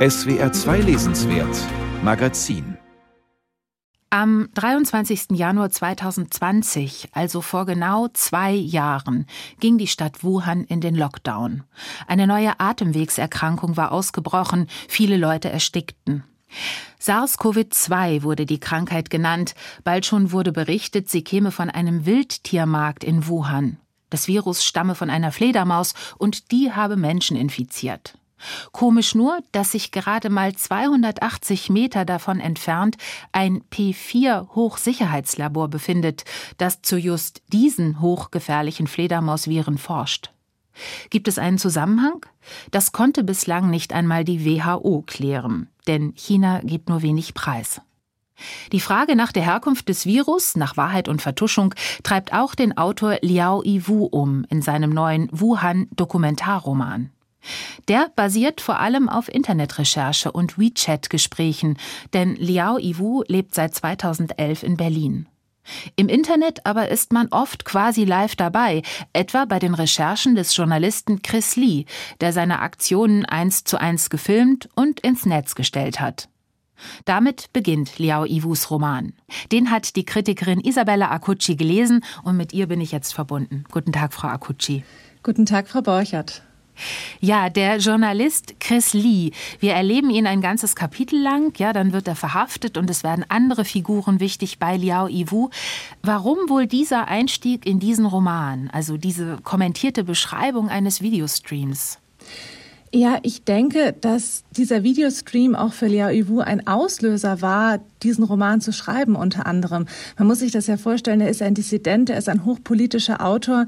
SWR 2 Lesenswert Magazin am 23. Januar 2020, also vor genau zwei Jahren, ging die Stadt Wuhan in den Lockdown. Eine neue Atemwegserkrankung war ausgebrochen, viele Leute erstickten. SARS-CoV-2 wurde die Krankheit genannt, bald schon wurde berichtet, sie käme von einem Wildtiermarkt in Wuhan. Das Virus stamme von einer Fledermaus und die habe Menschen infiziert. Komisch nur, dass sich gerade mal 280 Meter davon entfernt ein P4 Hochsicherheitslabor befindet, das zu just diesen hochgefährlichen Fledermausviren forscht. Gibt es einen Zusammenhang? Das konnte bislang nicht einmal die WHO klären, denn China gibt nur wenig Preis. Die Frage nach der Herkunft des Virus, nach Wahrheit und Vertuschung, treibt auch den Autor Liao Yiwu um in seinem neuen Wuhan-Dokumentarroman. Der basiert vor allem auf Internetrecherche und WeChat-Gesprächen, denn Liao Iwu lebt seit 2011 in Berlin. Im Internet aber ist man oft quasi live dabei, etwa bei den Recherchen des Journalisten Chris Lee, der seine Aktionen eins zu eins gefilmt und ins Netz gestellt hat. Damit beginnt Liao Iwus Roman. Den hat die Kritikerin Isabella Akucci gelesen und mit ihr bin ich jetzt verbunden. Guten Tag, Frau Akucci. Guten Tag, Frau Borchert. Ja, der Journalist Chris Lee. Wir erleben ihn ein ganzes Kapitel lang. Ja, dann wird er verhaftet und es werden andere Figuren wichtig bei Liao Yiwu. Warum wohl dieser Einstieg in diesen Roman? Also diese kommentierte Beschreibung eines Videostreams? Ja, ich denke, dass dieser Videostream auch für Liao Yiwu ein Auslöser war, diesen Roman zu schreiben unter anderem. Man muss sich das ja vorstellen, er ist ein Dissident, er ist ein hochpolitischer Autor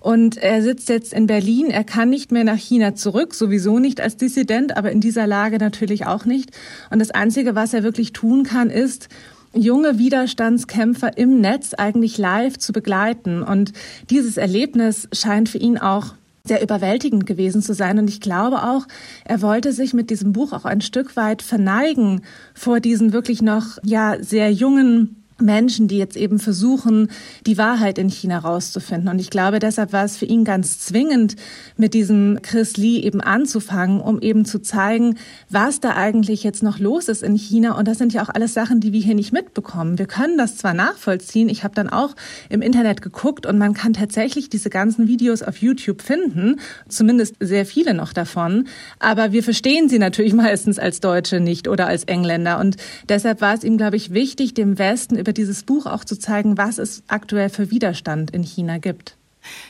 und er sitzt jetzt in Berlin. Er kann nicht mehr nach China zurück, sowieso nicht als Dissident, aber in dieser Lage natürlich auch nicht. Und das Einzige, was er wirklich tun kann, ist, junge Widerstandskämpfer im Netz eigentlich live zu begleiten. Und dieses Erlebnis scheint für ihn auch sehr überwältigend gewesen zu sein. Und ich glaube auch, er wollte sich mit diesem Buch auch ein Stück weit verneigen vor diesen wirklich noch, ja, sehr jungen Menschen, die jetzt eben versuchen, die Wahrheit in China rauszufinden. Und ich glaube, deshalb war es für ihn ganz zwingend, mit diesem Chris Lee eben anzufangen, um eben zu zeigen, was da eigentlich jetzt noch los ist in China. Und das sind ja auch alles Sachen, die wir hier nicht mitbekommen. Wir können das zwar nachvollziehen. Ich habe dann auch im Internet geguckt und man kann tatsächlich diese ganzen Videos auf YouTube finden, zumindest sehr viele noch davon. Aber wir verstehen sie natürlich meistens als Deutsche nicht oder als Engländer. Und deshalb war es ihm, glaube ich, wichtig, dem Westen über dieses Buch auch zu zeigen, was es aktuell für Widerstand in China gibt.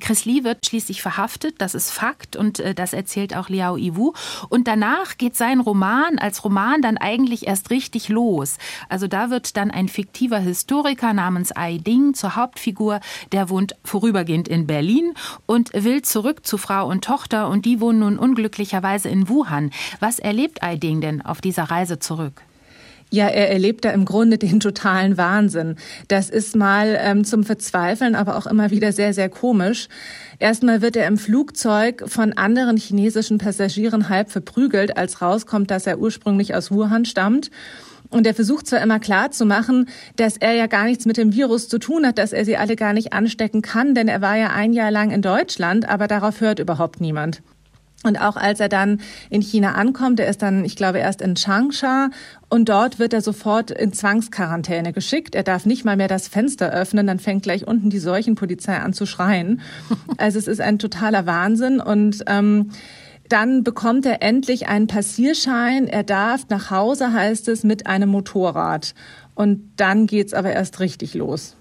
Chris Lee wird schließlich verhaftet, das ist Fakt und äh, das erzählt auch Liao Yiwu. Und danach geht sein Roman als Roman dann eigentlich erst richtig los. Also da wird dann ein fiktiver Historiker namens Ai Ding zur Hauptfigur, der wohnt vorübergehend in Berlin und will zurück zu Frau und Tochter und die wohnen nun unglücklicherweise in Wuhan. Was erlebt Ai Ding denn auf dieser Reise zurück? Ja, er erlebt da im Grunde den totalen Wahnsinn. Das ist mal ähm, zum Verzweifeln, aber auch immer wieder sehr, sehr komisch. Erstmal wird er im Flugzeug von anderen chinesischen Passagieren halb verprügelt, als rauskommt, dass er ursprünglich aus Wuhan stammt. Und er versucht zwar immer klar zu machen, dass er ja gar nichts mit dem Virus zu tun hat, dass er sie alle gar nicht anstecken kann, denn er war ja ein Jahr lang in Deutschland, aber darauf hört überhaupt niemand. Und auch als er dann in China ankommt, er ist dann, ich glaube, erst in Changsha und dort wird er sofort in Zwangsquarantäne geschickt. Er darf nicht mal mehr das Fenster öffnen, dann fängt gleich unten die Seuchenpolizei an zu schreien. Also es ist ein totaler Wahnsinn und ähm, dann bekommt er endlich einen Passierschein. Er darf nach Hause, heißt es, mit einem Motorrad. Und dann geht's aber erst richtig los.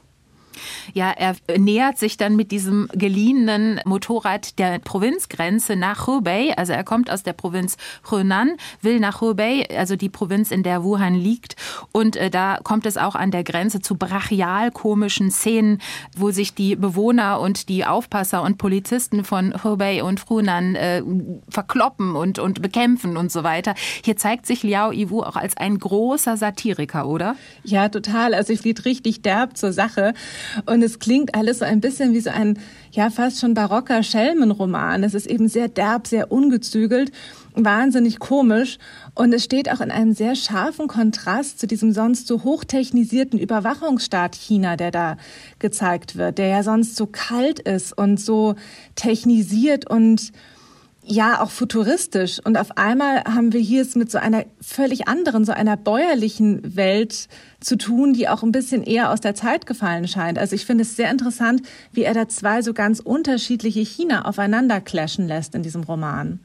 Ja, er nähert sich dann mit diesem geliehenen Motorrad der Provinzgrenze nach Hubei. Also er kommt aus der Provinz Henan, will nach Hubei, also die Provinz, in der Wuhan liegt. Und äh, da kommt es auch an der Grenze zu brachial komischen Szenen, wo sich die Bewohner und die Aufpasser und Polizisten von Hubei und Hunan äh, verkloppen und, und bekämpfen und so weiter. Hier zeigt sich Liao Yiwu auch als ein großer Satiriker, oder? Ja, total. Also es geht richtig derb zur Sache. Und es klingt alles so ein bisschen wie so ein, ja, fast schon barocker Schelmenroman. Es ist eben sehr derb, sehr ungezügelt, wahnsinnig komisch. Und es steht auch in einem sehr scharfen Kontrast zu diesem sonst so hochtechnisierten Überwachungsstaat China, der da gezeigt wird, der ja sonst so kalt ist und so technisiert und ja auch futuristisch. Und auf einmal haben wir hier es mit so einer völlig anderen, so einer bäuerlichen Welt zu tun, die auch ein bisschen eher aus der Zeit gefallen scheint. Also ich finde es sehr interessant, wie er da zwei so ganz unterschiedliche China aufeinander clashen lässt in diesem Roman.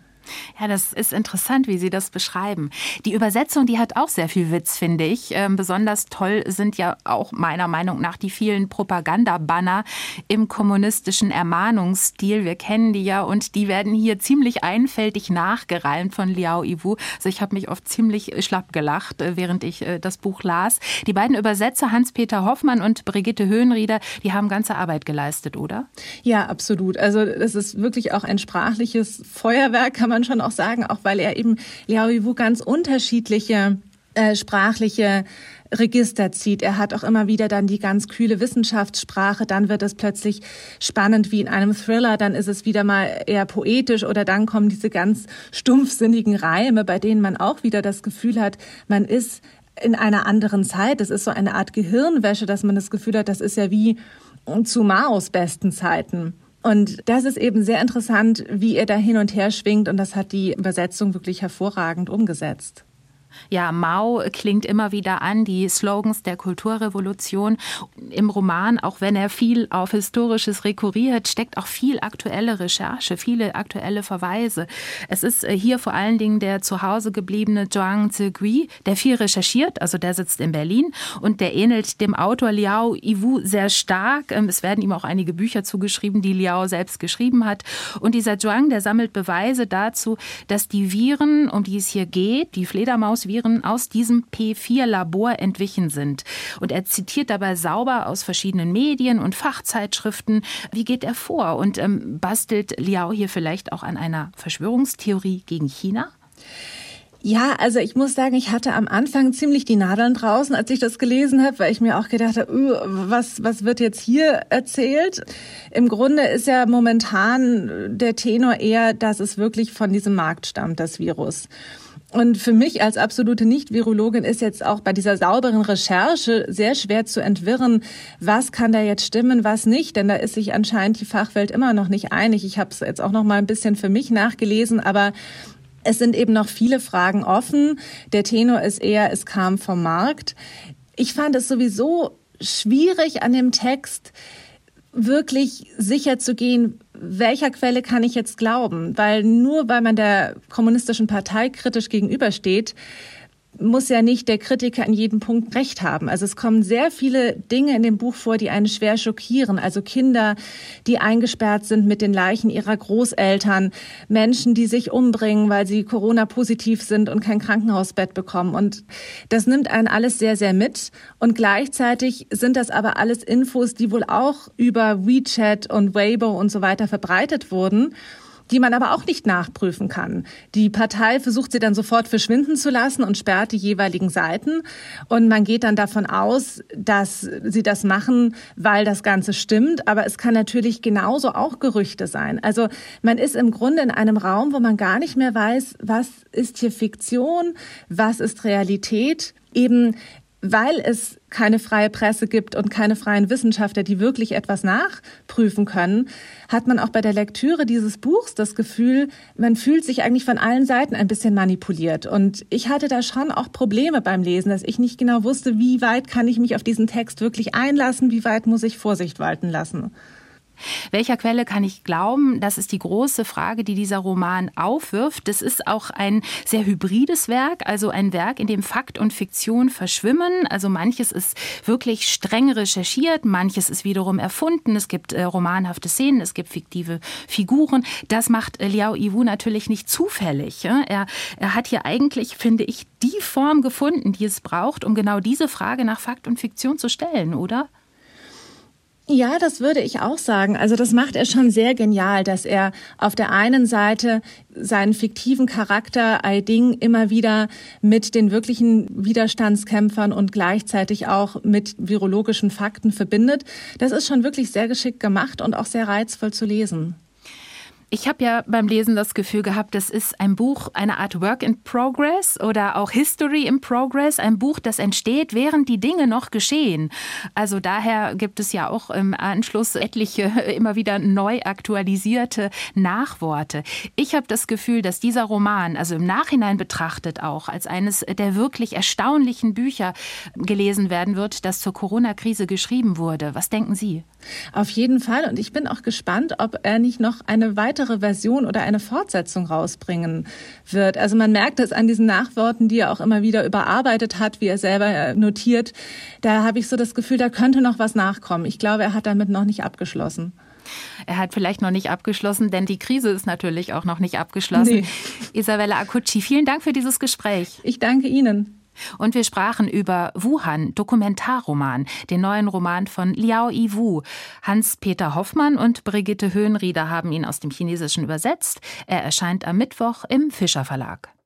Ja, das ist interessant, wie Sie das beschreiben. Die Übersetzung, die hat auch sehr viel Witz, finde ich. Ähm, besonders toll sind ja auch meiner Meinung nach die vielen Propagandabanner im kommunistischen Ermahnungsstil. Wir kennen die ja und die werden hier ziemlich einfältig nachgereimt von Liao Iwu. Also ich habe mich oft ziemlich schlapp gelacht, äh, während ich äh, das Buch las. Die beiden Übersetzer, Hans-Peter Hoffmann und Brigitte Höhenrieder, die haben ganze Arbeit geleistet, oder? Ja, absolut. Also es ist wirklich auch ein sprachliches Feuerwerk, kann man man schon auch sagen, auch weil er eben Liao Yiwu ganz unterschiedliche äh, sprachliche Register zieht. Er hat auch immer wieder dann die ganz kühle Wissenschaftssprache, dann wird es plötzlich spannend wie in einem Thriller, dann ist es wieder mal eher poetisch oder dann kommen diese ganz stumpfsinnigen Reime, bei denen man auch wieder das Gefühl hat, man ist in einer anderen Zeit. Es ist so eine Art Gehirnwäsche, dass man das Gefühl hat, das ist ja wie zu Maos besten Zeiten. Und das ist eben sehr interessant, wie er da hin und her schwingt. Und das hat die Übersetzung wirklich hervorragend umgesetzt. Ja, Mao klingt immer wieder an, die Slogans der Kulturrevolution. Im Roman, auch wenn er viel auf Historisches rekurriert, steckt auch viel aktuelle Recherche, viele aktuelle Verweise. Es ist äh, hier vor allen Dingen der zu Hause gebliebene Zhuang Zigui, der viel recherchiert, also der sitzt in Berlin und der ähnelt dem Autor Liao Yiwu sehr stark. Ähm, es werden ihm auch einige Bücher zugeschrieben, die Liao selbst geschrieben hat. Und dieser Zhuang, der sammelt Beweise dazu, dass die Viren, um die es hier geht, die Fledermaus Viren aus diesem P4-Labor entwichen sind. Und er zitiert dabei sauber aus verschiedenen Medien und Fachzeitschriften. Wie geht er vor? Und ähm, bastelt Liao hier vielleicht auch an einer Verschwörungstheorie gegen China? Ja, also ich muss sagen, ich hatte am Anfang ziemlich die Nadeln draußen, als ich das gelesen habe, weil ich mir auch gedacht habe, was, was wird jetzt hier erzählt? Im Grunde ist ja momentan der Tenor eher, dass es wirklich von diesem Markt stammt, das Virus. Und für mich als absolute Nicht-Virologin ist jetzt auch bei dieser sauberen Recherche sehr schwer zu entwirren, was kann da jetzt stimmen, was nicht, denn da ist sich anscheinend die Fachwelt immer noch nicht einig. Ich habe es jetzt auch noch mal ein bisschen für mich nachgelesen, aber es sind eben noch viele Fragen offen. Der Tenor ist eher, es kam vom Markt. Ich fand es sowieso schwierig an dem Text, wirklich sicher zu gehen, welcher Quelle kann ich jetzt glauben? Weil nur weil man der kommunistischen Partei kritisch gegenübersteht, muss ja nicht der Kritiker in jedem Punkt recht haben. Also es kommen sehr viele Dinge in dem Buch vor, die einen schwer schockieren. Also Kinder, die eingesperrt sind mit den Leichen ihrer Großeltern, Menschen, die sich umbringen, weil sie Corona-positiv sind und kein Krankenhausbett bekommen. Und das nimmt einen alles sehr, sehr mit. Und gleichzeitig sind das aber alles Infos, die wohl auch über WeChat und Weibo und so weiter verbreitet wurden die man aber auch nicht nachprüfen kann. Die Partei versucht sie dann sofort verschwinden zu lassen und sperrt die jeweiligen Seiten. Und man geht dann davon aus, dass sie das machen, weil das Ganze stimmt. Aber es kann natürlich genauso auch Gerüchte sein. Also man ist im Grunde in einem Raum, wo man gar nicht mehr weiß, was ist hier Fiktion, was ist Realität. Eben weil es keine freie Presse gibt und keine freien Wissenschaftler, die wirklich etwas nachprüfen können, hat man auch bei der Lektüre dieses Buchs das Gefühl, man fühlt sich eigentlich von allen Seiten ein bisschen manipuliert. Und ich hatte da schon auch Probleme beim Lesen, dass ich nicht genau wusste, wie weit kann ich mich auf diesen Text wirklich einlassen, wie weit muss ich Vorsicht walten lassen. Welcher Quelle kann ich glauben? Das ist die große Frage, die dieser Roman aufwirft. Das ist auch ein sehr hybrides Werk, also ein Werk, in dem Fakt und Fiktion verschwimmen. Also manches ist wirklich streng recherchiert, manches ist wiederum erfunden. Es gibt äh, romanhafte Szenen, es gibt fiktive Figuren. Das macht Liao Yiwu natürlich nicht zufällig. Ja? Er, er hat hier eigentlich, finde ich, die Form gefunden, die es braucht, um genau diese Frage nach Fakt und Fiktion zu stellen, oder? Ja, das würde ich auch sagen. Also das macht er schon sehr genial, dass er auf der einen Seite seinen fiktiven Charakter Aiding immer wieder mit den wirklichen Widerstandskämpfern und gleichzeitig auch mit virologischen Fakten verbindet. Das ist schon wirklich sehr geschickt gemacht und auch sehr reizvoll zu lesen. Ich habe ja beim Lesen das Gefühl gehabt, das ist ein Buch, eine Art Work in Progress oder auch History in Progress, ein Buch, das entsteht, während die Dinge noch geschehen. Also daher gibt es ja auch im Anschluss etliche immer wieder neu aktualisierte Nachworte. Ich habe das Gefühl, dass dieser Roman, also im Nachhinein betrachtet auch, als eines der wirklich erstaunlichen Bücher gelesen werden wird, das zur Corona-Krise geschrieben wurde. Was denken Sie? Auf jeden Fall. Und ich bin auch gespannt, ob er nicht noch eine weitere weitere Version oder eine Fortsetzung rausbringen wird. Also man merkt es an diesen Nachworten, die er auch immer wieder überarbeitet hat, wie er selber äh, notiert. Da habe ich so das Gefühl, da könnte noch was nachkommen. Ich glaube, er hat damit noch nicht abgeschlossen. Er hat vielleicht noch nicht abgeschlossen, denn die Krise ist natürlich auch noch nicht abgeschlossen. Nee. Isabella Akucci, vielen Dank für dieses Gespräch. Ich danke Ihnen. Und wir sprachen über Wuhan, Dokumentarroman, den neuen Roman von Liao Yiwu. Hans-Peter Hoffmann und Brigitte Höhenrieder haben ihn aus dem Chinesischen übersetzt. Er erscheint am Mittwoch im Fischer Verlag.